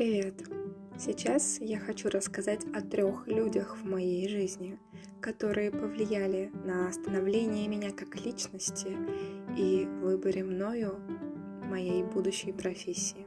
Привет! Сейчас я хочу рассказать о трех людях в моей жизни, которые повлияли на становление меня как личности и выборе мною моей будущей профессии.